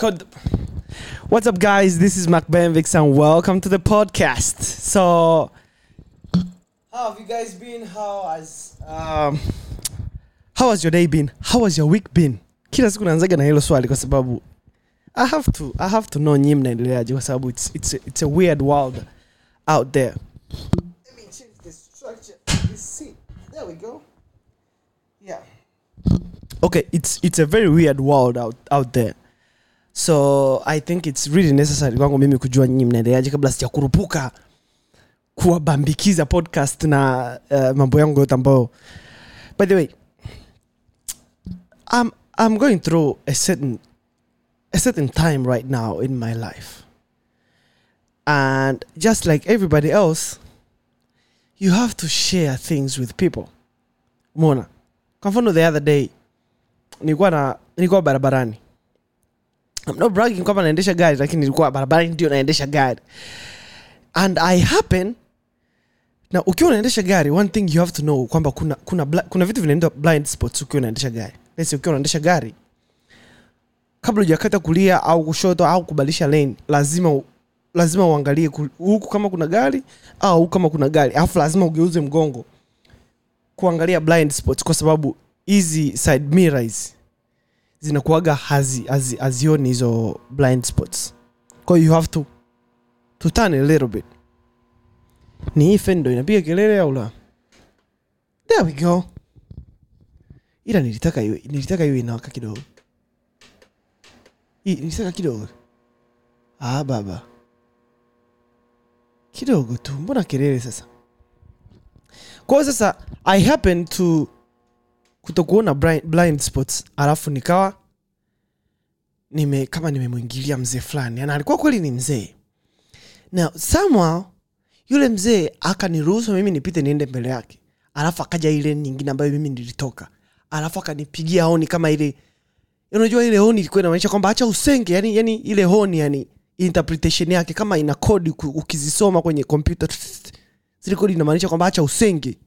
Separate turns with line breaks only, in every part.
Code. What's up, guys? This is Mac Benvix, and welcome to the podcast. So, how have you guys been? How has um, how has your day been? How has your week been? Kila siku naanzaga na hilo swali kwa sababu I have to I have to know nyinyi mnaendeleaje kwa sababu it's it's a, it's a weird world out there. Let me change the structure this seat. There we go. Yeah. Okay, it's it's a very weird world out out there. So I think it's really necessary kwangu mimi kujua nyinyi mnaendeleaje kabla sijakurupuka kuwabambikiza podcast na uh, mambo yangu yote ambayo by the way I'm I'm going through a certain a certain time right now in my life. And just like everybody else, you have to share things with people. Mona. Kwa mfano the other day nilikuwa barabarani. I'm kwamba naendesha gari lakini nilikuwa barabarani ndio naendesha gari. And I happen na ukiwa unaendesha gari one thing you have to know kwamba kuna kuna kuna vitu vinaendwa blind spots ukiwa unaendesha gari. Let's ukiwa unaendesha gari kabla hujakata kulia au kushoto au kubadilisha lane lazima lazima uangalie huku kama kuna gari au huku kama kuna gari alafu lazima ugeuze mgongo kuangalia blind spots kwa sababu hizi side mirrors zinakuaga hazi, hazi, hazioni hizo blind spots. Kwa you have to, to turn a little bit. Ni hii ndo inapiga kelele au la? There we go. Ila nilitaka iwe nilitaka iwe inawaka kidogo. Hii, nilitaka kidogo. Ah baba. Kidogo tu mbona kelele sasa? Kwa sasa i happen to kutokuona blind, blind spots alafu nikawa nime kama nimemwingilia mzee fulani. Na alikuwa kweli ni mzee. Na somehow yule mzee akaniruhusu mimi nipite niende mbele yake. Alafu akaja ile nyingine ambayo mimi nilitoka. Alafu akanipigia honi kama ile unajua ile honi ilikuwa inamaanisha kwamba acha usenge yani, yani ile honi yani interpretation yake kama ina kodi ukizisoma kwenye kompyuta zile kodi inamaanisha kwamba acha usenge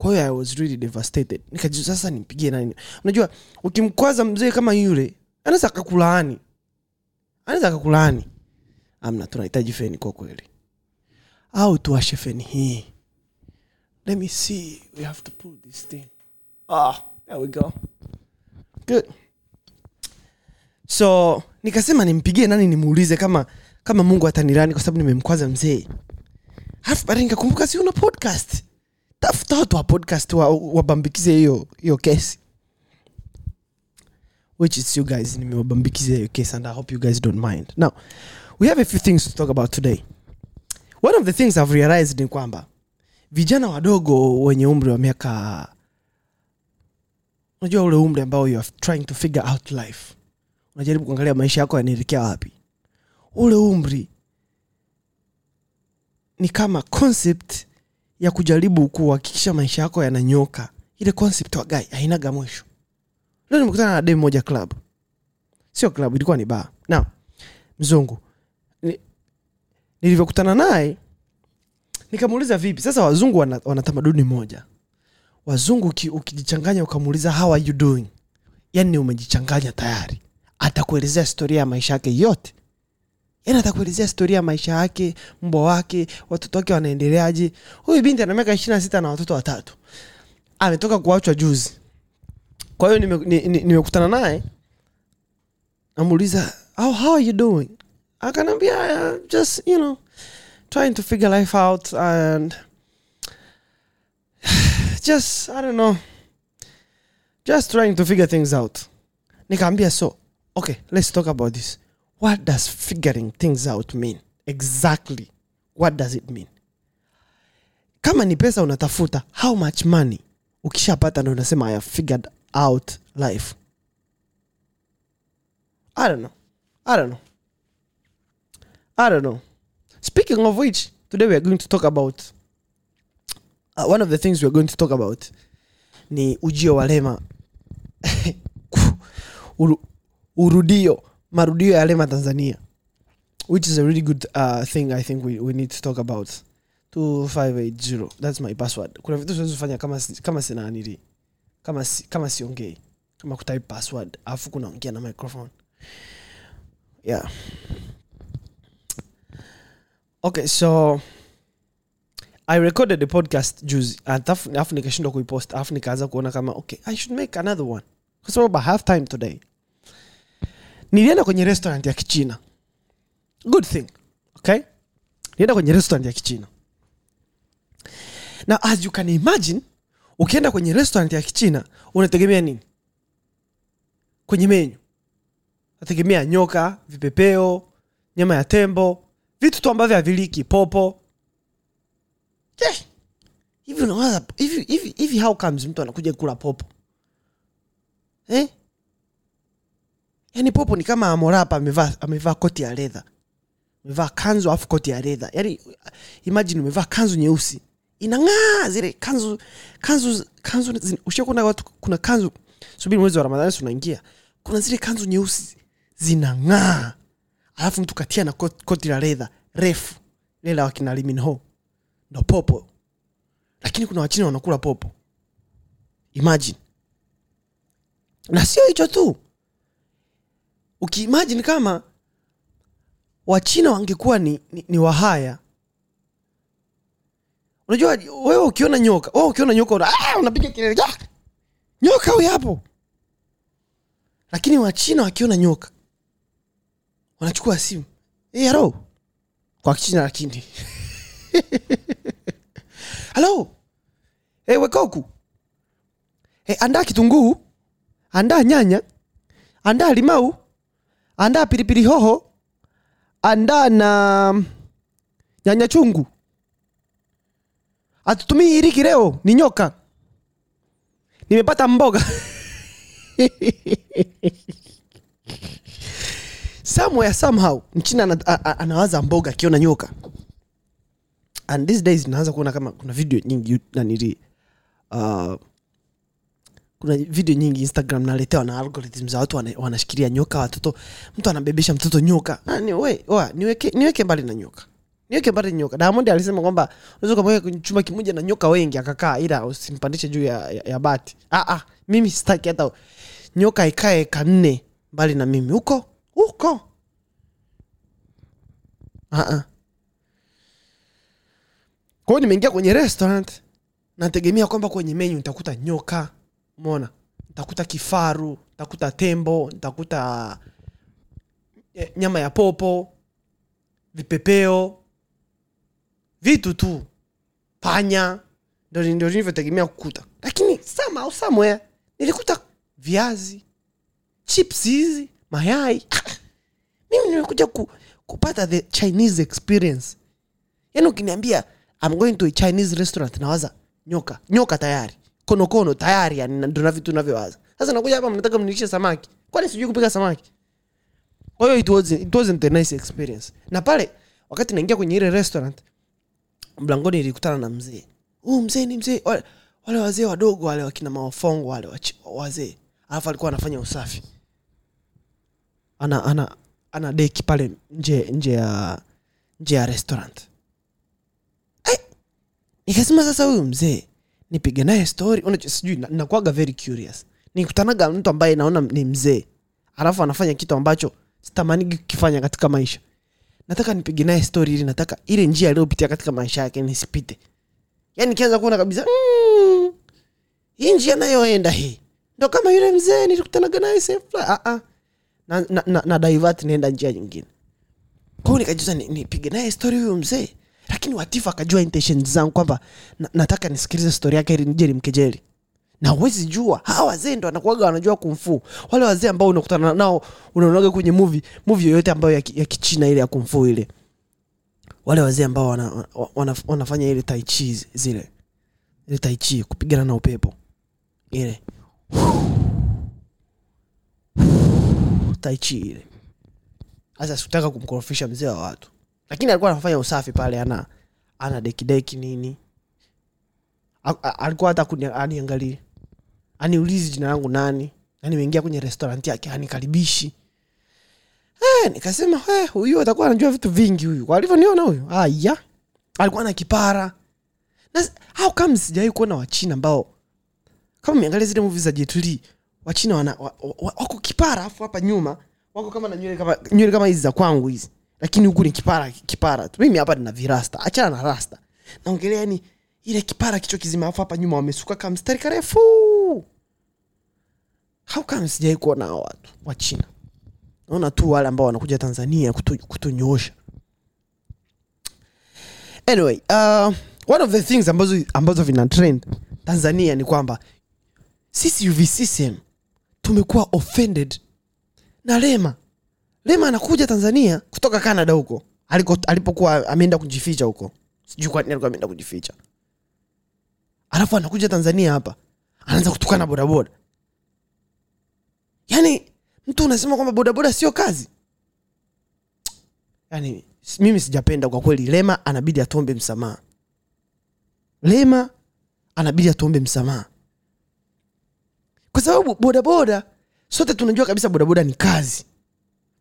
kwa hiyo i was really devastated. Nikajua sasa nimpigie nani? Unajua ukimkwaza mzee kama yule anaweza akakulaani. Anaweza akakulaani. Amna tunahitaji feni kwa kweli. Au tuwashe feni hii. Let me see. We have to pull this thing. Ah there we go. Good. So nikasema nimpigie nani nimuulize kama kama mungu atanirani kwa sababu nimemkwaza mzee. Alafu baadaye nikakumbuka si una podcast tafuta watu wa podcast wa- wabambikize hiyo hiyo kesi which is you guys nimewabambikiza hiyo kesi and i hope you guys don't mind. Now we have a few things to talk about today. One of the things i've realized ni kwamba vijana wadogo wenye umri wa miaka unajua ule umri ambao you are trying to figure out life. Unajaribu kuangalia maisha yako yanaelekea wapi. Ule umri ni kama concept ya kujaribu kuhakikisha maisha yako yananyoka. Ile concept wa guy hainaga mwisho. Leo nimekutana na demu moja club. Sio club ilikuwa ni bar. Na mzungu. Ni, nilivyokutana naye nikamuuliza vipi? Sasa wazungu wana, wana tamaduni moja. Wazungu uki- ukijichanganya ukamuuliza how are you doing? Yani umejichanganya tayari. Atakuelezea historia ya maisha yake yote yani atakuelezea historia ya maisha yake mbwa wake watoto wake wanaendeleaje. Huyu binti ana miaka ishiri na sita na watoto watatu. Ametoka kuachwa juzi. Kwa hiyo nimekutana nime, ni- nimekutana naye. Namuuliza how, how are you doing? Akanaambia "Uh, just you know trying to figure life out and just i don't know just trying to figure things out. Nikaambia so okay let's talk about this what does figuring things out mean? Exactly. What does it mean? Kama ni pesa unatafuta how much money? Ukishapata ndo unasema i have figured out life. I don't know. I don't know. I don't know. Speaking of which today we are going to talk about uh, one of the things we are going to talk about ni ujio wa lema. Uru, urudio marudio yale matanzania tanzania which is a really good uh, thing i think we, we need to talk about. 2580 that's my password. Kuna vitu siwezifanya kama kama sinanili kama siongei kama kutype password alafu kunaongea na microphone. Yeah. Okay so i recorded the podcast juzi alafu nikashindwa kuipost alafu nikaanza kuona kama okay i should make another one. Kwa sababu i have time today nilienda kwenye restaurant ya kichina. Good thing okay? Nilienda kwenye restaurant ya kichina. Na as you can imagine ukienda kwenye restaurant ya kichina unategemea nini? Kwenye menyu nategemea nyoka vipepeo nyama ya tembo vitu tu ambavyo haviliki popo. Hivi hivi hivi how comes mtu anakuja kula popo? Eh? Yaani popo ni kama amorapa amevaa amevaa koti ya ledha mevaa kanzu afu koti ya ledha yani imagine umevaa kanzu nyeusi. Inang'aa zile kanzu kanzu kanzu zin- watu kuna kanzu subiri mwezi wa ramadhani unaingia. Kuna zile kanzu nyeusi zinang'aa. Alafu mtu katia na koti, koti la ledha refu. Lela wakina liminho ndo popo. Lakini kuna wachina wanakula popo. Imagine. Na sio hicho tu ukiimagine kama wachina wangekuwa ni, ni, ni wahaya. Unajua wewe ukiona nyoka wewe ukiona nyoka ah, unapiga kelele ah, nyoka huyu hapo. Lakini wachina wakiona nyoka wanachukua simu. Hey, halo kwa kichina lakini. Halo hey, wekoku. Hey, andaa kitunguu andaa nyanya andaa limau andaa pilipili hoho andaa na nyanya chungu. Atutumii iriki leo ni nyoka. Nimepata mboga. Somewhere somehow mchina anawaza mboga akiona nyoka. And these days naanza kuona kama kuna video nyingi nanili uh, kuna video nyingi instagram naletewa na algorithm za watu wana- wanashikilia nyoka watoto mtu anabebesha mtoto nyoka. Ah, ni, we, niweke, niweke mbali na nyoka. Niweke mbali nyoka. Diamond alisema kwamba unaweza ukamweka kwenye chumba kimoja na nyoka wengi akakaa ila usimpandishe juu ya, ya, ya bati. Ah, ah, mimi sitaki hata nyoka ikae kanne mbali na mimi. Huko huko Ah, ah. kwa nimeingia kwenye restaurant nategemea kwamba kwenye menyu nitakuta nyoka umeona? Nitakuta kifaru nitakuta tembo ntakuta eh, nyama ya popo vipepeo vitu tu. Panya ndo nilivyotegemea kukuta. Lakini sama au samwea nilikuta viazi chips hizi mayai. Mimi nimekuja ku, kupata the chinese experience. Yaani ukiniambia I'm going to a chinese restaurant nawaza nyoka nyoka tayari konokono tayari yani ndo vitu navyowaza sasa nakuja hapa mnataka mnilishe samaki. Kwani sijui kupika samaki? Kwa hiyo it wasn't, a nice experience. Na pale wakati naingia kwenye ile restaurant mlangoni nilikutana na mzee. Huu mzee ni mzee wale, wale wazee wadogo wale wakina mawafongo wale wazee. Alafu alikuwa anafanya usafi. Ana ana ana deki pale nje nje ya nje ya restaurant. Nikasema sasa huyu mzee nipige naye story. Sijui nakuaga very curious. Nikutanaga mtu ambaye naona ni mzee. Alafu anafanya kitu ambacho sitamanigi kukifanya katika maisha. Nataka nipige naye story ili nataka ile njia aliyopitia katika maisha yake nisipite. Yaani kianza kuona kabisa mm, hii njia nayoenda hii. Ndo kama yule mzee nilikutanaga naye ah, ah. na, na, na, na divert naenda njia nyingine. Kwao nikajuza ni- naye story huyu mzee lakini watifu akajua intention zangu kwamba na, nataka nisikilize story yake ili nije nimkejeli? Na huwezi jua. Hawa wazee ndo anakuaga wanajua kumfu. Wale wazee ambao unakutana nao unaonaga kwenye movie movie yoyote ambayo ya, kichina ile ya kumfu ile. Wale wazee ambao wana, wana, wanafanya ile taichi zile. Ile taichi kupigana na upepo. Ile. Taichi ile. Sasa sikutaka kumkorofisha mzee wa watu lakini alikuwa anafanya usafi pale ana ana dekideki nini. Alikuwa hata aniangalie aniulizi jina langu nani. Na nimeingia kwenye restaurant yake anikaribishi eh, nikasema eh, huyu atakuwa anajua vitu vingi huyu. Alivyoniona huyu aya alikuwa na kipara. Na how kuona wachina ambao kama miangalia zile muvi za jetuli wachina wana, wa, wa, wako kipara afu hapa nyuma wako kama na nywele kama hizi za kwangu hizi lakini huku ni kipara kipara tu. Mimi hapa nina virasta. Achana na rasta. Naongelea yani ile kipara kichwa kizima afu hapa nyuma wamesuka kama mstari karefu. How come sijai kuona hao watu wa china? Naona tu wale ambao wanakuja tanzania kutu- kutunyoosha. Anyway uh, one of the things ambazo, ambazo vina trend tanzania ni kwamba sisi uvccm tumekuwa offended na lema lema anakuja tanzania kutoka canada huko. Alipokuwa ameenda kujificha huko. Sijui kwa alikuwa ameenda kujificha. Alafu anakuja tanzania hapa. Anaanza kutukana bodaboda. Yaani mtu unasema kwamba bodaboda sio kazi. Yaani mimi sijapenda kwa kweli. Lema anabidi atuombe msamaha. Lema anabidi atuombe msamaha. Kwa sababu bodaboda sote tunajua kabisa bodaboda ni kazi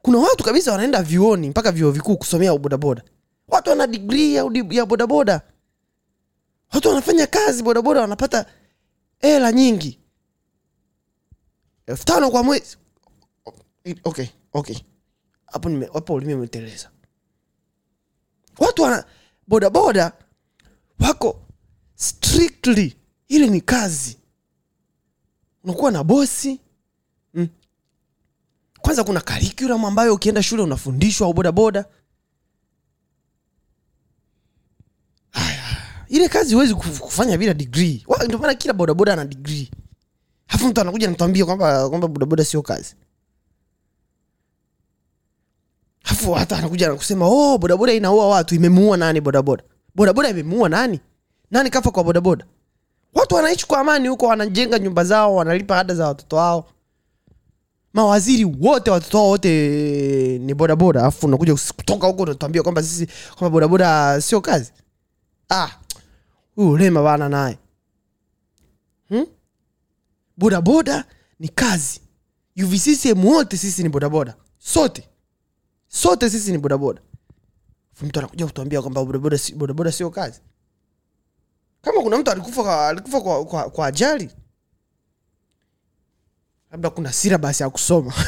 kuna watu kabisa wanaenda vyuoni mpaka vyuo vikuu kusomea bodaboda watu wana digrii ya, ya bodaboda. Watu wanafanya kazi bodaboda wanapata hela nyingi. Elfu tano kwa mwezi. Okay okay. Hapo nime- hapo watu wana bodaboda wako strictly. Ile ni kazi. Unakuwa na bosi. Kwanza kuna curriculum ambayo ukienda shule unafundishwa bodaboda ile kazi huwezi kufanya bila degree. Ndio kila bodaboda ana degree. Hafu mtu anakuja anatuambia kwamba bodaboda sio kazi. Hafu hata anakuja anakusema oh bodaboda inaua watu imemuua nani bodaboda? Bodaboda imemuua nani? Nani kafa kwa bodaboda? Watu wanaishi kwa amani huko wanajenga nyumba zao wanalipa ada za watoto wao mawaziri wote watoto wote ni bodaboda alafu unakuja kutoka huko unatuambia kwamba sisi kwamba bodaboda sio kazi? Ah huyu lema bana naye. Hmm? bodaboda ni kazi. Uvccm wote sisi ni bodaboda. Sote. Sote sisi ni bodaboda. Mtu anakuja kutuambia kwamba bodaboda sio kazi. Kama kuna mtu alikufa alikufa kwa, kwa, kwa ajali labda kuna sira basi ya kusoma.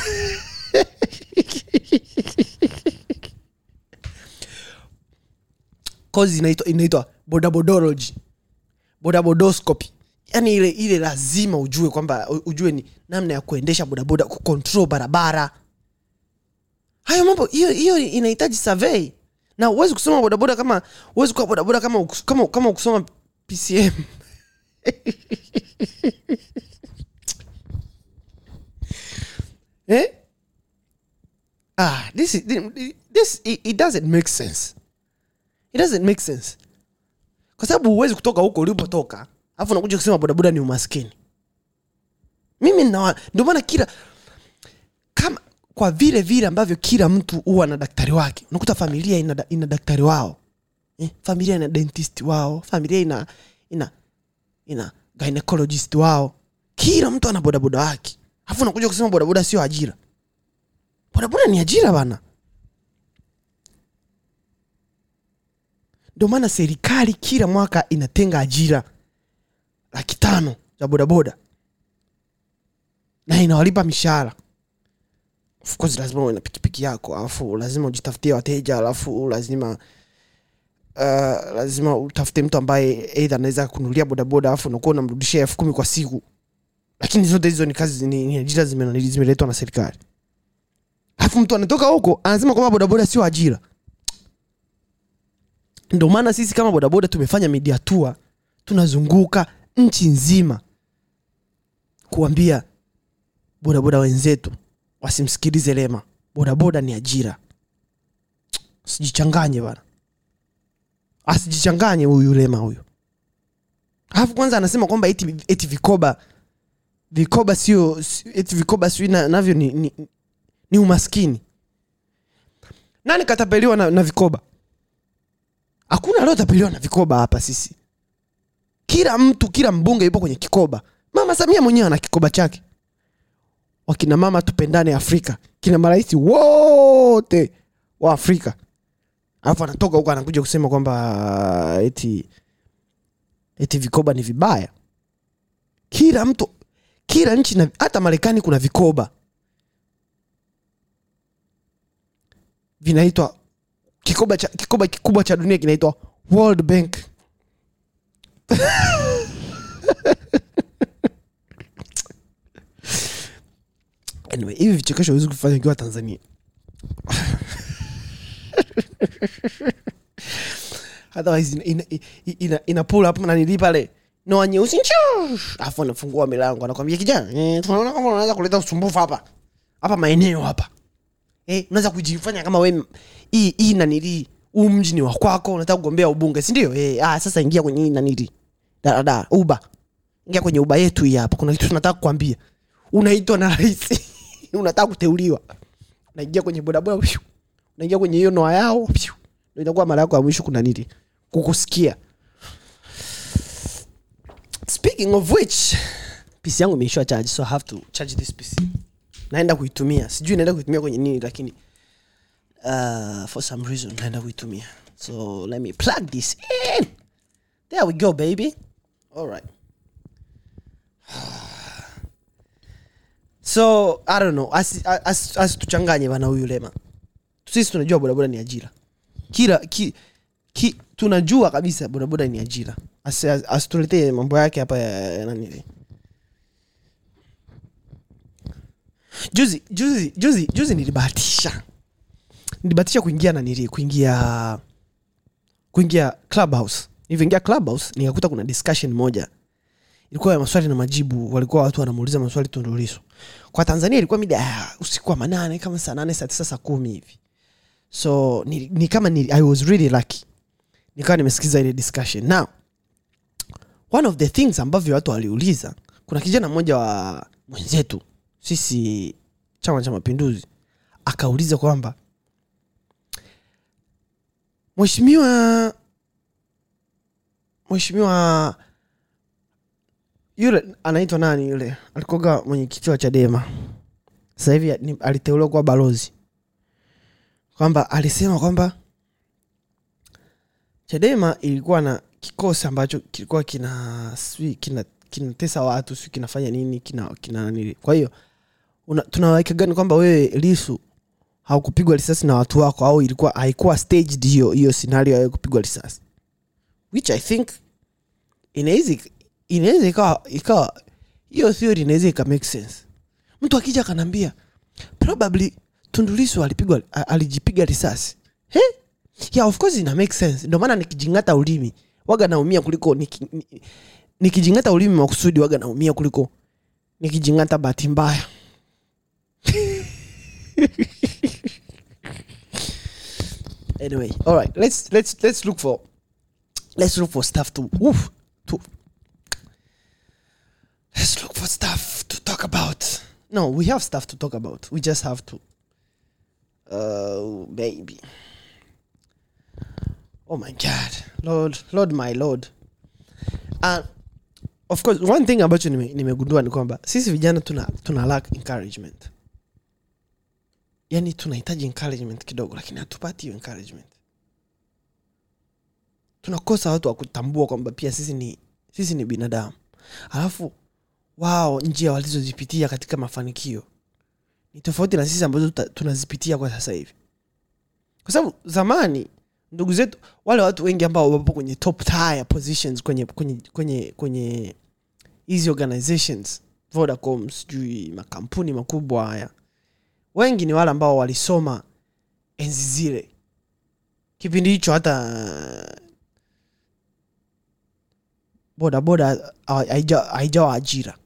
Inaitwa inaitwa bodabodology bodabodoscopy yani ile ile lazima ujue kwamba ujue ni namna ya kuendesha bodaboda kucontrol barabara. Hayo mambo hiyo hiyo inahitaji survey. Na huwezi kusoma bodaboda kama huwezi kuwa bodaboda kama kama kama ukusoma pcm eh? ah this is this it, it doesn't make sense. It doesn't make sense. Kwa sababu huwezi kutoka huko ulipotoka alafu unakuja kusema bodaboda ni umaskini. Mimi na ndio maana kila kama kwa vile vile ambavyo kila mtu huwa na daktari wake unakuta familia ina, ina daktari wao. Eh? familia ina dentist wao familia ina ina ina gynecologist wao. Kila mtu ana bodaboda wake alafu unakuja kusema bodaboda sio ajira. Bodaboda ni ajira bana. Ndio maana serikali kila mwaka inatenga ajira laki tano za bodaboda. Na inawalipa mishahara. Of lazima uwe na pikipiki yako alafu lazima ujitafutie wateja alafu lazima uh, lazima utafute mtu ambaye eidha anaweza kunulia bodaboda alafu unakuwa unamrudishia elfu kumi kwa siku lakini zote hizo ni kazi ni, ajira zimeletwa na serikali. Alafu mtu anatoka huko anasema kwamba bodaboda sio ajira. Ndio maana sisi kama bodaboda tumefanya media tunazunguka nchi nzima kuambia bodaboda wenzetu wasimsikilize lema. Bodaboda ni ajira. Sijichanganye bana. Asijichanganye huyu lema huyu. Alafu kwanza anasema kwamba eti, eti vikoba vikoba sio si- eti vikoba sio na, navyo ni, ni, ni umaskini. Nani katapeliwa na, na vikoba? Hakuna aliotapeliwa na vikoba hapa sisi. Kila mtu kila mbunge yupo kwenye kikoba. Mama samia mwenyewe ana kikoba chake. Wakina mama tupendane afrika. Kina marahisi wote wa afrika. Alafu anatoka huko anakuja kusema kwamba eti eti vikoba ni vibaya. Kila mtu kila nchi na hata marekani kuna vikoba. Vinaitwa kikoba cha kikoba kikubwa cha dunia kinaitwa world bank. Anyway hivi vichekesho huwezi kufanya ukiwa tanzania. Otherwise ina, ina, ina, ina pull up nanili pale noa nyeusi alafu anafungua milango anakwambia kijana eh, tunaona kama unaweza kuleta usumbufu hapa hapa maeneo hapa eh, unaweza kujifanya kama we hii nanili huu mji ni wakwako unataka kugombea ubunge sindio eh, ah, sasa ingia kwenye hii nanili daradara uba ingia kwenye uba yetu hii hapa kuna kitu tunataka kukwambia unaitwa na rais unataka kuteuliwa unaingia kwenye bodaboda unaingia kwenye hiyo noa yao. Itakuwa mara yako ya mwisho kuna nili kukusikia speaking of which pc yangu imeishiwa charge so i have to charge this pc naenda kuitumia. Sijui naenda kuitumia kwenye nini lakini uh, for some reason naenda kuitumia. So let me plug this in. There we go baby. All right. So i don't know. Asituchanganye as, as asituchanganye bana huyu lema. Sisi tunajua bodaboda ni ajira. Kila ki, ki, tunajua kabisa bodaboda ni ajira asituletee mambo yake hapa ya, juzi juzi juzi juzi nilibahatisha. Nilibahatisha kuingia nanili kuingia kuingia clubhouse. Nilivyoingia clubhouse nikakuta kuna discussion moja. Ilikuwa ya maswali na majibu. Walikuwa watu wanamuuliza maswali tundulizo kwa tanzania ilikuwa mida ya usiku wa manane kama saa nane saa tisa saa kumi hivi. So ni, ni kama ni, i was really lucky. Nikawa nimesikiza ile discussion. Now one of the things ambavyo watu waliuliza kuna kijana mmoja wa mwenzetu sisi chama cha mapinduzi akauliza kwamba mheshimiwa mheshimiwa yule anaitwa nani yule? Alikoga mwenyekiti wa chadema. Sasa hivi aliteuliwa kuwa balozi. Kwamba alisema kwamba chadema ilikuwa na kikosi ambacho kilikuwa kina sijui kina watu si kinafanya nini kina kina nini kwa hiyo una- tunaweka gani kwamba wewe lisu haukupigwa risasi na watu wako au ilikuwa haikuwa staged hiyo hiyo scenario ya kupigwa risasi? Which i think inaweza ikawa ikawa hiyo theory inaweza ika sense. Mtu akija akanambia probably tundulisu alipigwa alijipiga risasi. He? Yeah of course ina make sense. Ndio maana nikijingata ulimi waga naumia kuliko niki, niki nikijingata ulimi makusudi waga naumia kuliko nikijingata bahati mbaya. Anyway all right let's let's let's look for let's look for stuff to oof, to let's look for stuff to talk about. No we have stuff to talk about. We just have to uh baby oh my god. Lord lord my lord. Uh, of course one thing ambacho nime- nimegundua ni kwamba sisi vijana tuna, tuna lack encouragement. Yani tunahitaji encouragement kidogo lakini hatupati hiyo encouragement. Tunakosa watu wa kutambua kwamba pia sisi ni sisi ni binadamu. Alafu wao njia walizozipitia katika mafanikio ni tofauti na sisi ambazo tunazipitia kwa sasa hivi. Kwa sababu zamani ndugu zetu wale watu wengi ambao wapo kwenye top tier positions kwenye kwenye kwenye kwenye hizi organizations vodacom sijui makampuni makubwa haya wengi ni wale ambao walisoma enzi zile. Kipindi hicho hata bodaboda haija- haijawa ajira.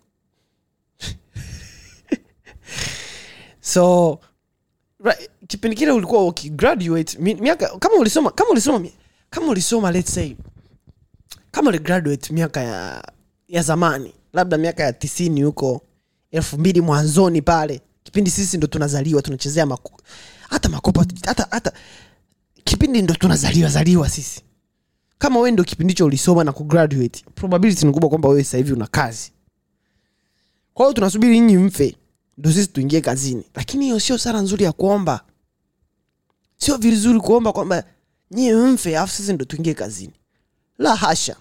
So right, kipindi kile ulikuwa ukigraduate miaka kama ulisoma kama ulisoma kama ulisoma let's say kama uligraduate miaka ya ya zamani labda miaka ya tisini huko elfu mbili mwanzoni pale kipindi sisi ndo tunazaliwa tunachezea maku, hata makopa hata hata kipindi ndo tunazaliwa zaliwa sisi. Kama wewe ndo kipindi hicho ulisoma na kugraduate probability ni kubwa kwamba wewe hivi una kazi. Kwa hiyo tunasubiri nyinyi mfe ndo sisi tuingie kazini. Lakini hiyo sio sara nzuri ya kuomba sio vizuri kuomba kwamba nyie mfe afu sisi ndo tuingie kazini. La hasha.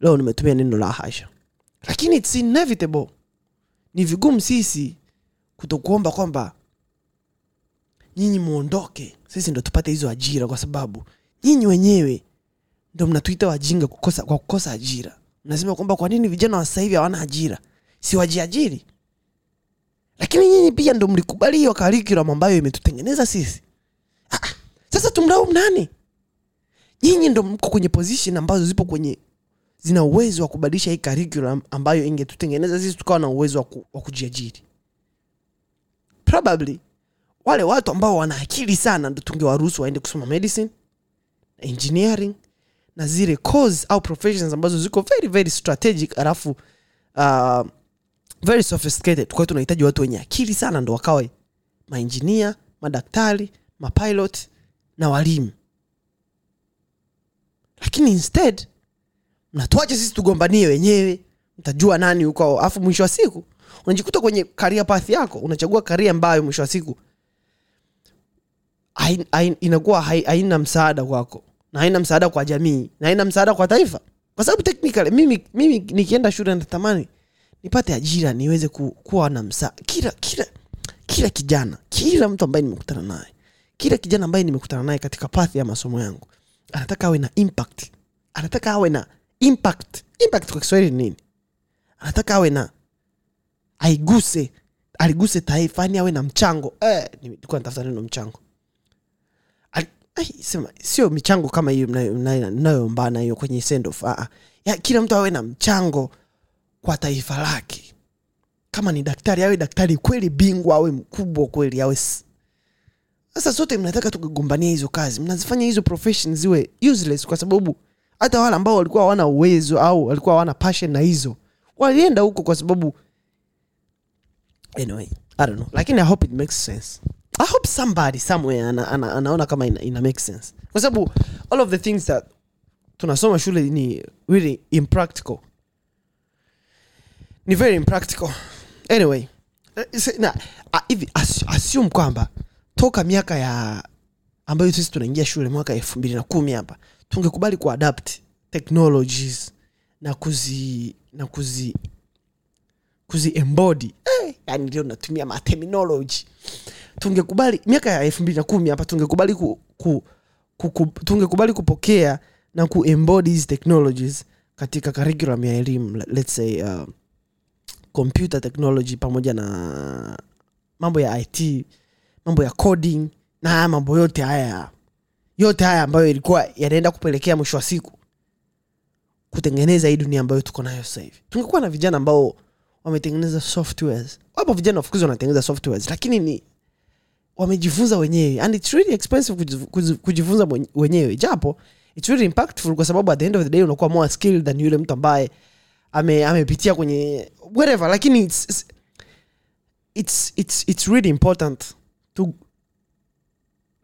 Leo nimetumia neno la hasha. Lakini its inevitable. Ni vigumu sisi kutokuomba kwamba nyinyi muondoke. Sisi ndo tupate hizo ajira kwa sababu nyinyi wenyewe ndo mnatuita wajinga kukosa, kwa kukosa ajira. Mnasema kwamba kwa nini vijana wa sasa hivi hawana ajira? Si wajiajiri lakini nyinyi pia ndo mlikubali hiyo curriculum ambayo imetutengeneza sisi. Ah, ah, sasa tumlaumu nani? Nyinyi ndo mko kwenye position ambazo zipo kwenye zina uwezo wa kubadilisha hii curriculum ambayo ingetutengeneza sisi tukawa na uwezo wa, ku, wa kujiajiri. Probably wale watu ambao wana akili sana ndo tungewaruhusu waende kusoma medicine engineering na zile cause au professions ambazo ziko very very strategic alafu uh, very sophisticated. Kwa tunahitaji watu wenye akili sana ndo wakawe mainjinia madaktari mapilot na walimu. Lakini instead mnatuache sisi tugombanie wenyewe. Mtajua nani huko alafu mwisho wa siku unajikuta kwenye karia path yako unachagua karia ambayo mwisho wa siku inakuwa haina msaada kwako na haina msaada kwa jamii na haina msaada kwa taifa. Kwa sababu technically mimi, mimi nikienda shule natamani nipate ajira niweze ku, kuwa na msa kila kila kila kijana kila mtu ambaye nimekutana naye kila kijana ambaye nimekutana naye katika path ya masomo yangu anataka awe na impact. Anataka awe na impact. Impact kwa kiswahili nini? Anataka awe na aiguse aliguse taifa yani awe na mchango. Eh, nilikuwa natafuta neno mchango. Ai, sema sio michango kama hiyo mnayo- mnayo- mnayombana hiyo kwenye send off. Ah, ah. kila mtu awe na mchango kwa taifa lake. Kama ni daktari awe daktari kweli bingwa awe mkubwa kweli awe sasa sote mnataka tukigombania hizo kazi mnazifanya hizo profession ziwe useless kwa sababu hata wale ambao walikuwa hawana uwezo au walikuwa hawana passion na hizo walienda huko kwa sababu anyway i don't know. Lakini i hope it makes sense. I hope somebody somewhere ana, ana, anaona kama ina, ina make sense. Kwa sababu all of the things that tunasoma shule ni really impractical ni very impractical. Anyway eh, na ah, hivi as- assume kwamba toka miaka ya ambayo sisi tunaingia shule mwaka elfu mbili na kumi hapa tungekubali kuadapt technologies na kuzi na kuzi kuzi embody. Eh, yani leo natumia materminology tungekubali miaka ya elfu mbili na kumi hapa tungekubali ku, ku, ku, ku, tungekubali kupokea na kuembody hizi technologies katika curriculum ya elimu let's say uh, computer technology pamoja na mambo ya it mambo ya coding na haya mambo yote haya yote haya ambayo ilikuwa yanaenda kupelekea mwisho wa siku kutengeneza hii dunia ambayo tuko nayo sasa hivi. Tungekuwa na vijana ambao wametengeneza softwares. Wapo vijana of wanatengeneza softwares lakini ni wamejifunza wenyewe. And it's really expensive kujifunza wenyewe. Japo it's really impactful kwa sababu at the end of the day unakuwa more skilled than yule mtu ambaye ame amepitia kwenye whatever lakini it's, it's, it's, it's, really important tu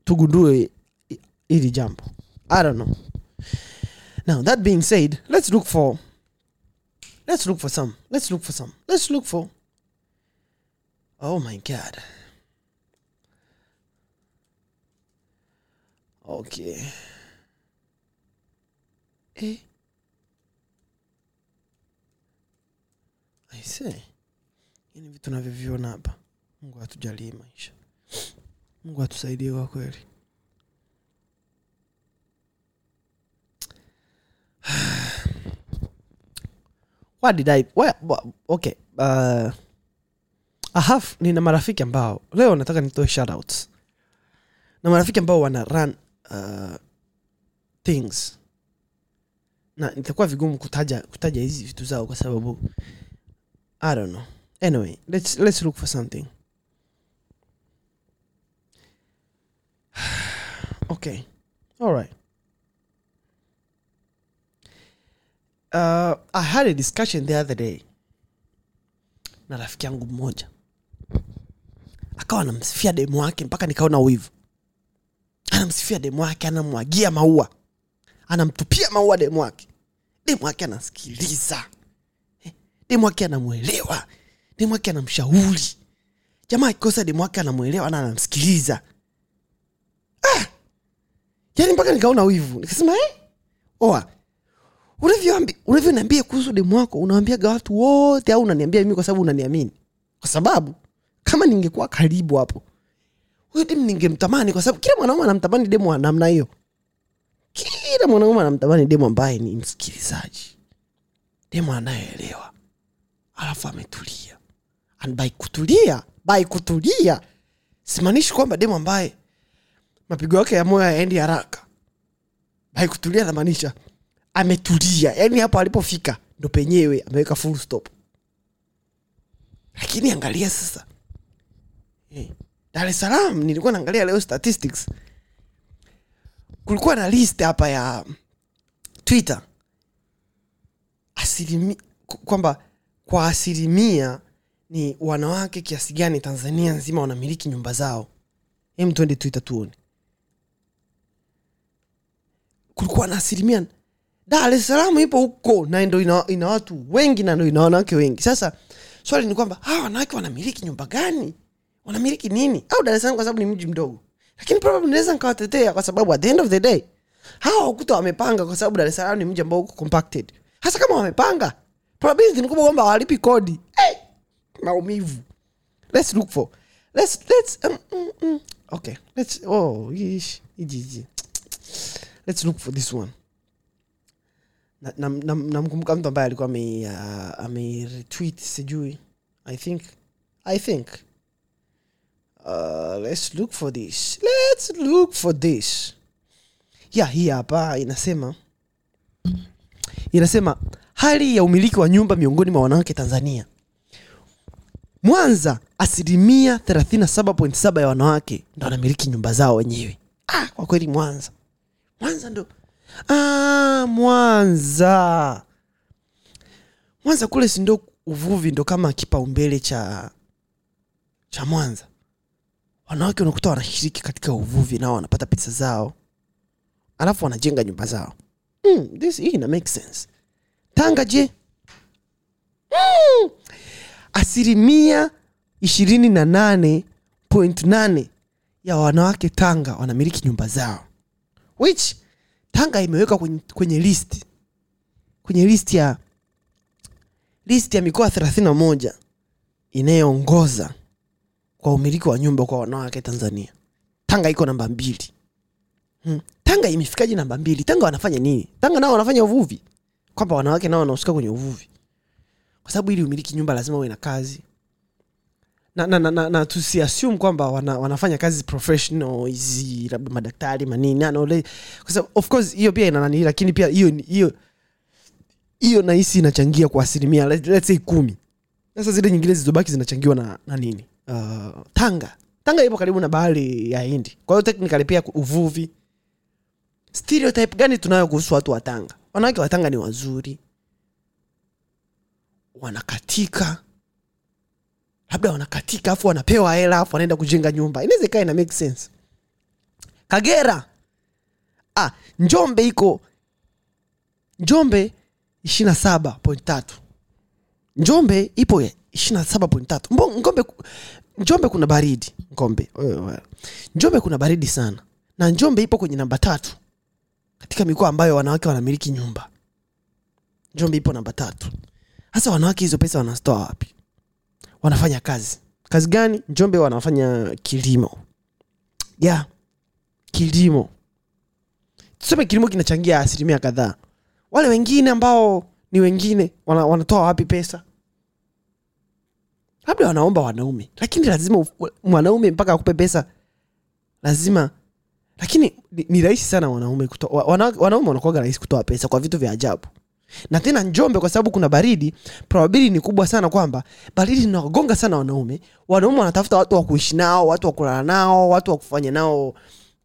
tugundue hi- hili jambo. I don't know. Now that being said let's look for let's look for some let's look for some let's look for oh my god. Okay. Eh yani vitu navyoviona hapa mungu atujalie maisha. Mungu atusaidie kwa kweli. What did I where, okay uh, I nina marafiki ambao leo nataka nitoe shoutouts. Na marafiki ambao wana run uh, things. Na itakuwa vigumu kutaja kutaja hizi vitu zao kwa sababu I don't know. Anyway let's, let's look for something. Okay. All right. Uh, i had a discussion the other day na rafiki yangu mmoja. Akawa anamsifia demu wake mpaka nikaona wivu. Anamsifia demu wake anamwagia maua. Anamtupia maua demu wake demu wake anasikiliza Demu anamwelewa demwake anamshauri. Jamaa akikosa demwake anamwelewa na anamsikiliza. Ah! yani mpaka nikaona wivu. Nikasema eh? oa unavyoniambia kuhusu demu wako unawambiaga watu wote au unaniambia mimi kwa sababu unaniamini? Kwa sababu kama ningekuwa karibu hapo huyo demu ningemtamani kwa sababu kila mwanaume anamtamani demu namna hiyo. Kila mwanaume anamtamani demu ambaye ni msikilizaji. Demu anayeelewa alafu ametulia. And by kutulia by kutulia simaanishi kwamba demu ambaye mapigo yake ya moyo yaendi haraka. By kutulia namaanisha ametulia. Yaani hapo alipofika ndo penyewe ameweka full stop. Lakini angalia sasa. Eh, dar es salaam nilikuwa naangalia leo statistics. Kulikuwa na list hapa ya twitter. Asilimia kwamba kwa asilimia ni wanawake kiasi gani tanzania nzima wanamiliki nyumba zao? Hem twende twitter tuone kulikuwa na asilimia dar es salaam ipo huko na ndo ina, ina watu wengi na ndo ina wanawake wengi. Sasa swali ni kwamba hawa wanawake wanamiliki nyumba gani? Wanamiliki nini? Au dar es salaam kwa sababu ni mji mdogo. Lakini probably naweza nikawatetea kwa sababu at the end of the day hawa wakuta wamepanga kwa sababu dar es salaam ni mji ambao uko compacted. Hasa kama wamepanga probability kwamba walipi kodi. Hey! maumivu. Let's look for. Let's let's um, mm, mm. okay let's oh ish, iji, let's look for this one. Namkumbuka na, na, namkumbuka mtu ambaye alikuwa ame uh, ame retweet sijui. I think i think. Uh, let's look for this. Let's look for this. Ya hii hapa inasema inasema hali ya umiliki wa nyumba miongoni mwa wanawake tanzania. Mwanza asilimia 37.7 ya wanawake ndo wanamiliki nyumba zao wenyewe. Ah, kwa kweli mwanza. Mwanza ndo ah, mwanza. Mwanza kule si ndo uvuvi ndo kama kipaumbele cha cha mwanza. Wanawake unakuta wanashiriki katika uvuvi nao wanapata pesa zao. Alafu wanajenga nyumba zao. Mm, this hii ina make sense tanga je? Mm, asilimia ishirini na nane point nane ya wanawake tanga wanamiliki nyumba zao. Which tanga imewekwa kwenye, kwenye list. Kwenye list ya list ya mikoa 31 inayoongoza kwa umiliki wa nyumba kwa wanawake tanzania. Tanga iko namba mbili. Hmm. tanga imefikaje namba mbili? Tanga wanafanya nini? Tanga nao wanafanya uvuvi kwamba wanawake nao wanahusika kwenye uvuvi. Kwa sababu ili umiliki nyumba lazima uwe na kazi. Na, na, na, na, na tusiasum kwamba wana, wanafanya kazi hizi labda madaktari manini of course hiyo pia ina nani lakini pia hiyo hiyo nahisi inachangia kwa asilimia let- let's say kumi. Sasa zile nyingine zilizobaki zinachangiwa na, na nini? Uh, tanga. Tanga ipo karibu na bahari ya hindi. Kwa hiyo technically pia uvuvi stereotype gani tunayo kuhusu watu wa tanga? Wanawake wa tanga ni wazuri. Wanakatika. Labda wanakatika afu wanapewa hela afu wanaenda kujenga nyumba. Inaweza ikawa ina make sense. Kagera. Ah, njombe iko njombe ishirina saba point tatu. Njombe ipo ishirina saba point tatu. Mbo- ngombe njombe kuna baridi ngombe. Njombe kuna baridi sana. Na njombe ipo kwenye namba tatu katika mikoa ambayo wanawake wanamiliki nyumba. Njombe ipo namba tatu. Sasa wanawake hizo pesa wanazitoa wapi? Wanafanya kazi. Kazi gani? Njombe wanafanya kilimo. Ya yeah. kilimo. Tuseme kilimo kinachangia asilimia kadhaa. Wale wengine ambao ni wengine wana, wanatoa wapi pesa? Labda wanaomba wanaume lakini lazima mwanaume mpaka akupe pesa lazima lakini ni, ni rahisi sana wanaume kuto, wa- wana, wanaume wanakuaga rahisi kutoa pesa kwa vitu vya ajabu. Na tena njombe kwa sababu kuna baridi probability ni kubwa sana kwamba baridi inawagonga sana wanaume. Wanaume wanatafuta watu wa kuishi nao watu wa nao watu wa nao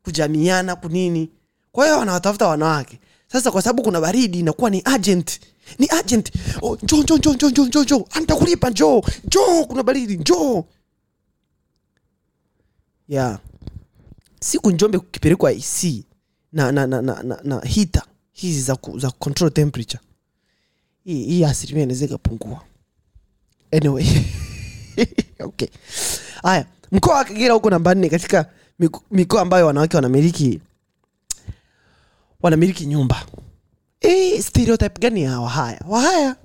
kujamiana kunini. Kwa hiyo wanawatafuta wanawake. Sasa kwa sababu kuna baridi inakuwa ni agent ni agent oh, njo njo njo njo njo njo njoo. Njoo. Kuna baridi njo yeah siku njombe kipelekwa ac na na na na, na, na hita hizi za, ku, za control temperature. Hii hii asilimia inaweza ikapungua. Anyway. Okay. Haya mkoa wa kagera huko namba nne katika mikoa ambayo wanawake wanamiliki wanamiliki nyumba. E, stereotype gani ya wahaya? Wahaya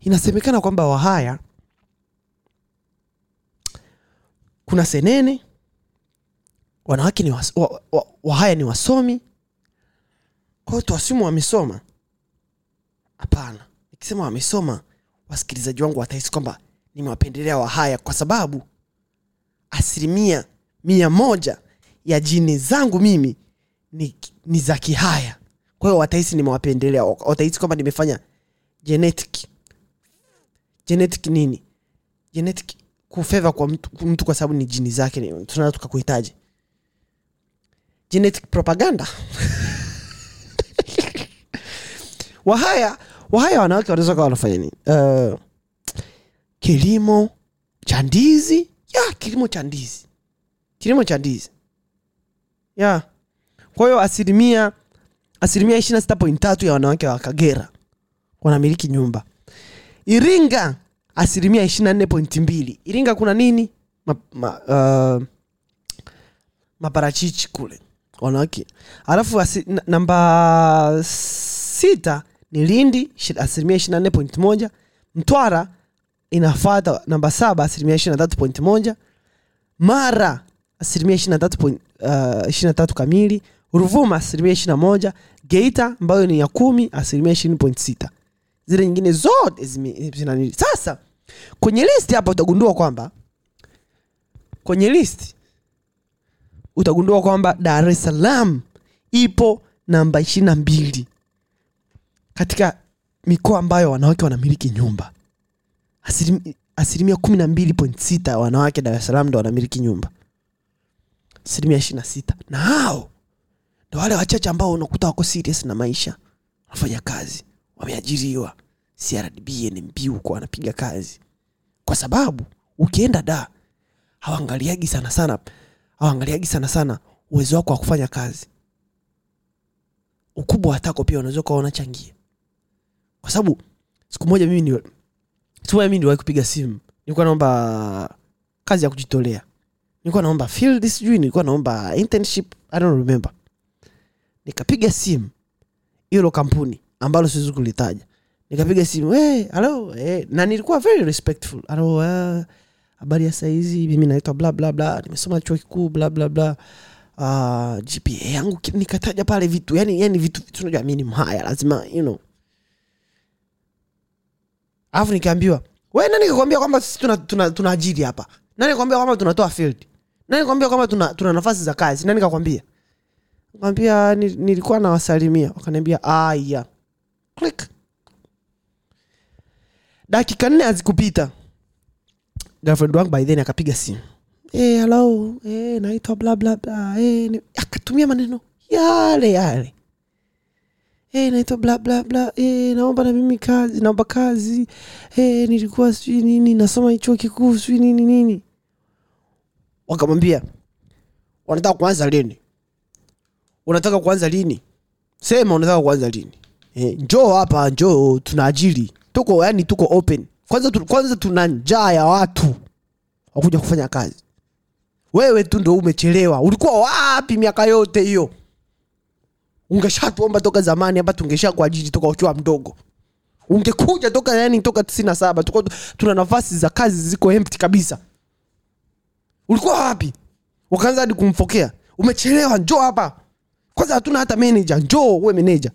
inasemekana kwamba wahaya kuna senene wanawake ni wahaya ni wasomi? Kwa hiyo tuwasimu wamesoma? Hapana. Nikisema wamesoma wasikilizaji wangu watahisi kwamba nimewapendelea wahaya kwa sababu asilimia mia moja ya jini zangu mimi ni, ni za kihaya. Kwa hiyo watahisi nimewapendelea watahisi kwamba nimefanya genetic. Genetic nini? Genetic kufeva kwa mtu, mtu kwa sababu ni jini zake tunaweza tukakuhitaji genetic propaganda. Wahaya wahaya wanawake wanaweza kawa wanafanya nini? Uh, kilimo cha ndizi. Ya kilimo cha ndizi. Kilimo cha ndizi. Ya. Kwa hiyo asilimia asilimia ishiri na sita point tatu ya wanawake wa kagera wanamiliki nyumba. Iringa asilimia ishiri na nne pointi mbili. Iringa kuna nini? Ma, ma, uh, maparachichi kule wanawake. Alafu asi, namba sita ni lindi asilimia ishiri na nne pointi moja. Mtwara inafata namba saba asilimia ishiri na tatu point moja. Mara asilimia ishiri na tatu point- uh, tatu kamili. Ruvuma asilimia ishiri na moja. Geita ambayo ni ya kumi asilimia ishirini point sita. Zile nyingine zote zinanili sasa kwenye listi hapa utagundua kwamba kwenye listi utagundua kwamba dar es salaam ipo namba ishiri na mbili katika mikoa ambayo wanawake wanamiliki nyumba. Asilimia kumi na mbili point sita wanawake dar es salaam ndo wanamiliki nyumba. Asilimia ishirini na sita. Na hao ndo wale wachache ambao unakuta wako serious na maisha. Wanafanya kazi wameajiriwa. Crdb nmb huko wanapiga kazi. Kwa sababu ukienda da hawaangaliagi sana sana hawaangaliagi sana sana uwezo wako wa kufanya kazi. Ukubwa watako pia unaweza ukawa unachangia kwa sababu siku moja mimi niliwahi kupiga simu. Nilikuwa naomba kazi ya kujitolea. Nilikuwa naomba field sijui nilikuwa naomba internship i don't remember. Nikapiga simu hilo kampuni ambalo siwezi kulitaja. Nikapiga simu hey, hello, hey. na nilikuwa very respectful. Hello, uh, habari ya saizi mimi naitwa bla nimesoma chuo kikuu bla bla bla. Uh, gpa yangu nikataja pale vitu yani, yani vitu vitu unajua mi ni mhaya lazima you know. Alafu nikaambiwa we nani kakwambia kwamba sisi tuna, ajiri hapa? Nani kakwambia kwamba tunatoa field? Nani kakwambia kwamba tuna, tuna nafasi za kazi? Nani kakwambia? Kwambia nilikuwa nawasalimia. Wakaniambia aya. Click. Dakika nne hazikupita girlfriend wangu by then akapiga simu. Hey, hello hey, naitwa bla bla bla hey, akatumia maneno yale yale. Hey, naitwa bla bla bla hey, naomba na mimi kazi naomba kazi. Hey, nilikuwa sijui nini nasoma chuo kikuu sijui nini nini. Wakamwambia wanataka kuanza lini? Unataka kuanza lini? Sema unataka kuanza lini. E, njoo hapa njoo tunaajiri. Tuko yani tuko open kwanza, tu, kwanza tuna njaa ya watu wakuja kufanya kazi. Wewe tu ndo umechelewa. Ulikuwa wapi miaka yote hiyo? Ungeshatuomba toka zamani hapa tungesha kuajiri toka ukiwa mdogo. Ungekuja toka yani toka tisini na saba tuko tuna nafasi za kazi ziko empty kabisa. Ulikuwa wapi? Wakaanza hadi kumfokea. Umechelewa njoo hapa. Kwanza hatuna hata manager njoo uwe manager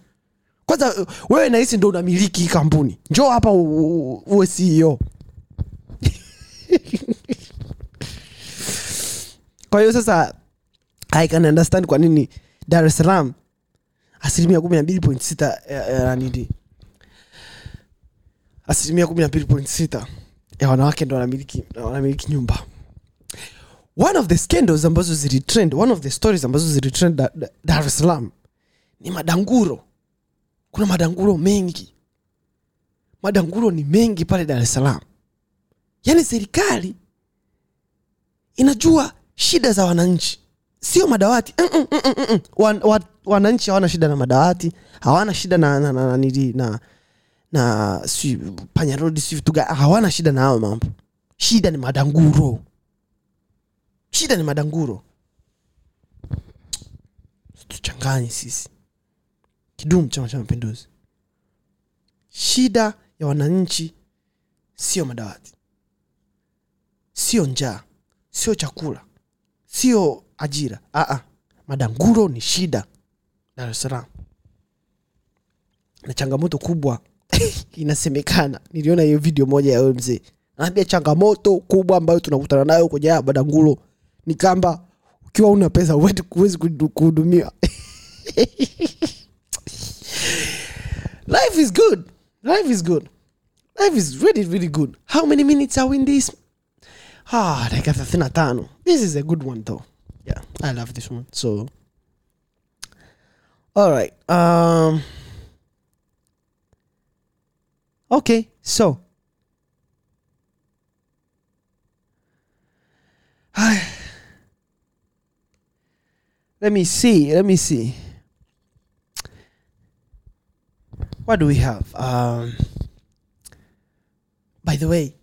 kwanza wewe nahisi ndo unamiliki hii kampuni. Njoo hapa uwe ceo kwa hiyo sasa i can understand kwa nini dar es salaam asilimia kumi na mbili point sita ya- ya asilimia kumi na mbili point sita ya wanawake ndo wanamiliki wanamiliki nyumba. One of the scandals ambazo zilitrend one of the stories ambazo zilitrend Da- Da- dar es salaam ni madanguro kuna madanguro mengi. Madanguro ni mengi pale dar es salaam. Yaani serikali inajua shida za wananchi. Sio madawati. Mm -mm, mm. Wan, wananchi hawana shida na madawati hawana shida na na, na, na, na, na, na si panyarodi si vitu hawana shida na hayo mambo. Shida ni madanguro shida ni madanguro tuchanganye sisi kidumu chama cha mapinduzi. Shida ya wananchi sio madawati sio njaa sio chakula sio ajira. Aa, madanguro ni shida dar es salaam. Na changamoto kubwa inasemekana niliona hiyo video moja ya mzee. Anaambia changamoto kubwa ambayo tunakutana nayo kwenye haya madanguro ni kamba ukiwa una pesa huwezi- kuhudumiwa life is good. Life is good. Life is really really good. How many minutes are we in this? Ah thelathini na tano. This is a good one though. Yeah i love this one. So all right um okay so let me see let me see what do we have? Um by the way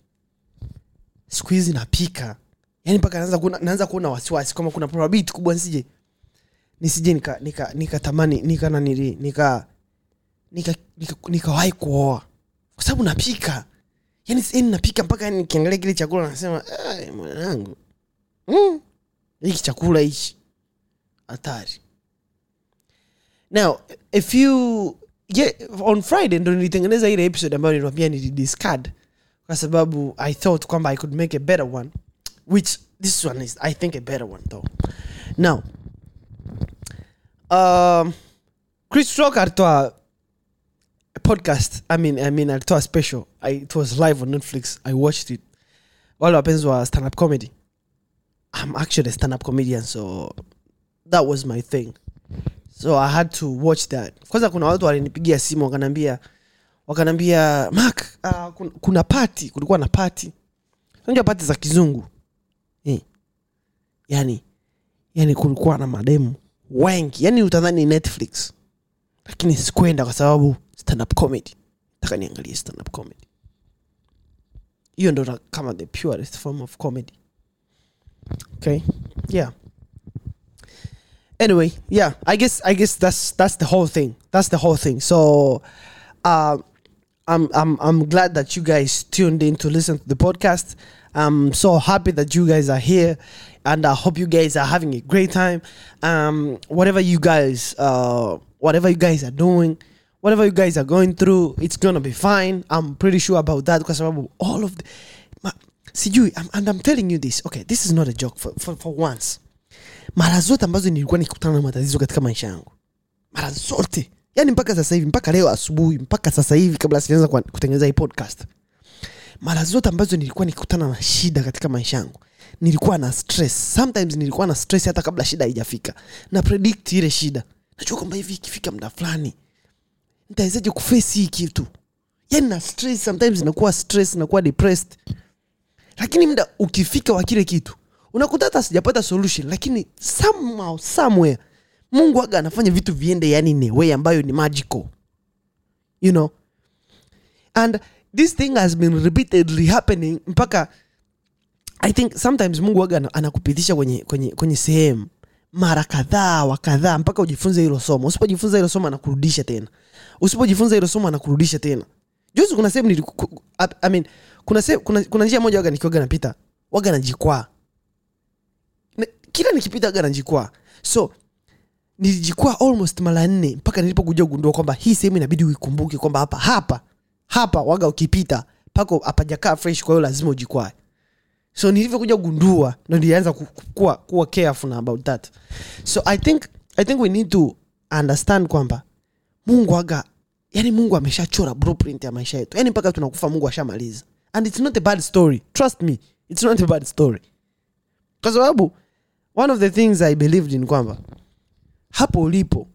siku hizi napika. Yani mpaka naanza kuona, wasiwasi kama kuna probability kubwa nisije. Nisije nika nika nikatamani nika nanili nika nika nika nikawahi kuoa. Kwa sababu napika. Yani yani napika mpaka yani nikiangalia kile chakula nasema "Ai, mwanangu. Mm, chakula hichi. Hatari. Now if you yeah, on friday ndo nilitengeneza ile episode ambayo niliwambia nilidiscard kwa sababu i thought kwamba i could make a better one which this one is i think a better one though. Now um, chris rock alitoa a podcast i mean i mean alitoa special. I, it was live on netflix. I watched it. Wale wapenzi wa stand up comedy. I'm actually a stand up comedian so that was my thing so i had to watch that. Kwanza kuna watu walinipigia simu wakanambia wakanambia mak uh, kuna, kuna pati kulikuwa na pati najua pati za kizungu? Eh. yani yani kulikuwa na mademu wengi. Yani utadhani netflix. Lakini sikwenda kwa sababu stand up comedy. Taka niangalie stand up comedy. Hiyo ndo kama the purest form of comedy. Okay? Yeah anyway yeah i guess i guess that's that's the whole thing. That's the whole thing. So um i'm i'm i'm glad that you guys tuned in to listen to the podcast. I'm so happy that you guys are here and i hope you guys are having a great time. Um whatever you guys uh whatever you guys are doing whatever you guys are going through it's gonna be fine. I'm pretty sure about that because all of the ma, sijui I'm, and i'm telling you this okay this is not a joke for, for, for once mara zote ambazo nilikuwa nikikutana na matatizo katika maisha yangu. Mara zote. Yani mpaka sasa hivi mpaka leo asubuhi mpaka sasa hivi kabla sijaanza kutengeneza hii podcast. Mara zote ambazo nilikuwa nikikutana na shida katika maisha yangu nilikuwa na stress. Sometimes nilikuwa na stress hata kabla shida haijafika. Na predict ile shida. Najua kwamba hivi ikifika muda fulani nitawezaje kufesi hii kitu? Yani na stress sometimes inakuwa stress inakuwa depressed. Lakini muda ukifika wa kile kitu unakuta hata sijapata solution lakini somehow somewhere mungu aga anafanya vitu viende yani ni way ambayo ni magical. You know? And this thing has been repeatedly happening mpaka i think sometimes mungu aga anakupitisha kwenye, kwenye, kwenye sehemu. Mara kadhaa wa kadhaa mpaka ujifunze hilo somo. Usipojifunza hilo somo anakurudisha tena. Usipojifunza hilo somo anakurudisha tena. Juzi kuna sehemu I mean, kuna, kuna, kuna njia moja waga nikiwaga napita waga najikwaa. Na- kila nikipita waga najikwaa so nilijikwaa almost mara nne mpaka nilipokuja kugundua kwamba hii sehemu inabidi uikumbuke kwamba hapa hapa hapa waga ukipita pako hapajakaa fresh kwa hiyo lazima ujikwae. So nilivyokuja kugundua ndo nilianza ku- ku- kuwa, kuwa careful na about that. So i think i think we need to understand kwamba mungu aga yani mungu ameshachora blueprint ya maisha yetu. Yani mpaka tunakufa mungu ashamaliza. And it's not a bad story. Trust me it's not a bad story. Kwa sababu one of the things i believed in kwamba hapo ulipo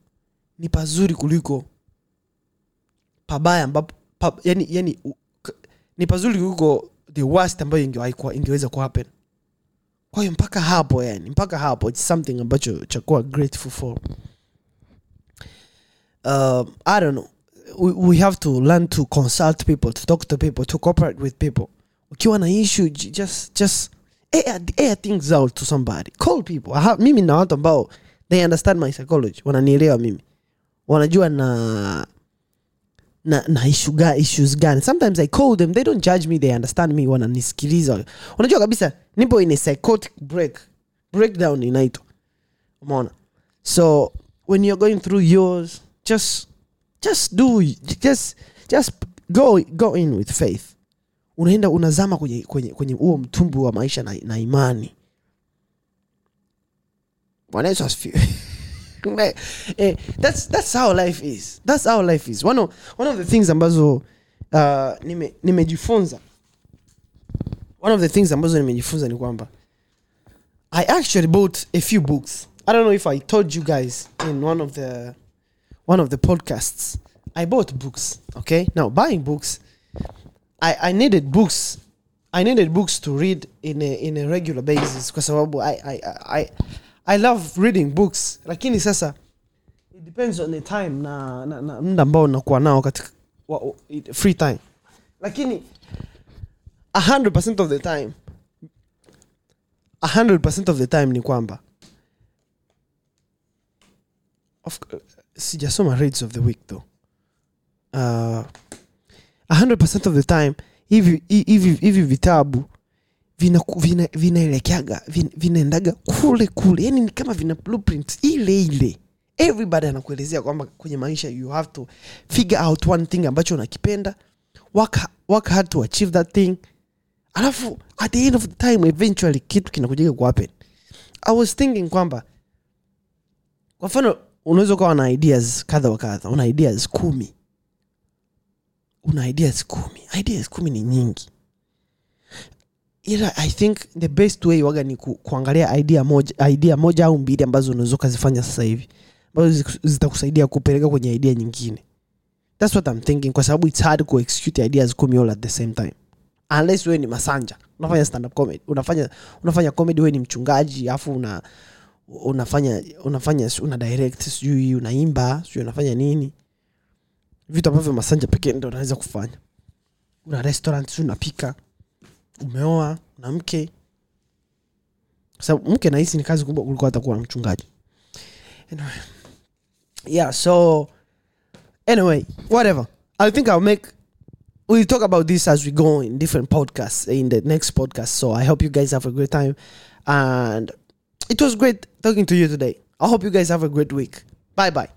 ni pazuri kuliko pabaya ambapo pa, yani, yani, ni pazuri kuliko the worst ambayo ingeweza kuhappen kwa hiyo mpaka hapo yani mpaka hapo it's something ambacho chakuwa grateful for. Uh, i don't know. We, we have to learn to consult people to talk to people to cooperate with people. Ukiwa na issue just just air, things out to somebody. Call people. Have, mimi na watu ambao they understand my psychology. Wananielewa mimi. Wanajua na na, na issue issues gani. Sometimes i call them they don't judge me they understand me wananisikiliza. Unajua kabisa nipo in a psychotic break breakdown inaitwa. Umeona? So when you're going through yours just just do just just go go in with faith unaenda unazama kwenye kwenye kwenye huo mtumbu wa maisha na, na imani. Bwana asifiwe. Eh, that's, that's how life is. That's how life is. One of, one of the things ambazo uh, nime- nimejifunza one of the things ambazo nimejifunza ni kwamba i actually bought a few books. I don't know if i told you guys in one of the one of the podcasts. I bought books okay? Now buying books i, I needed books. I needed books to read in a, in a regular basis kwa sababu I, I, I, i love reading books. Lakini sasa it depends on the time na, na, na muda ambao nakuwa nao katika free time. Lakini 100% of the time 100% of the time ni kwamba of, sijasoma reads of the week though. Uh, 100% of the time hivi hivi hivi vitabu vina- vinaelekeaga vina vinaendaga kule kule. Yani ni kama vina blueprint ile ile. Everybody anakuelezea kwamba kwenye maisha you have to figure out one thing ambacho unakipenda work, work hard to achieve that thing. Alafu at the end of the time eventually kitu kinakujaga kuhappen i was thinking kwamba kwa mfano unaweza ukawa na ideas kadha wa kadha una ideas kumi una ideas kumi. Ideas kumi ni nyingi. Ila i think the best way waga ni ku, kuangalia idea moja, idea moja au mbili ambazo unaweza ukazifanya sasa hivi. Ambazo zitakusaidia kupeleka kwenye idea nyingine. Thats what i'm thinking kwa sababu its hard kuexecute ideas kumi all at the same time. Unless wewe ni masanja. Unafanya stand comedy. Unafanya unafanya comedy wewe ni mchungaji afu una unafanya unafanya una direct sijui unaimba sijui unafanya nini vitu ambavyo masanja pekee ndo unaweza kufanya. Una restaurant sijui unapika umeoa una mke. Sababu mke nahisi ni kazi kubwa kuliko hata kuwa mchungaji. Anyway. yeah so anyway whatever. I think i'll make we'll talk about this as we go in different podcasts in the next podcast. So i hope you guys have a great time. And it was great talking to you today. I hope you guys have a great week. Bye bye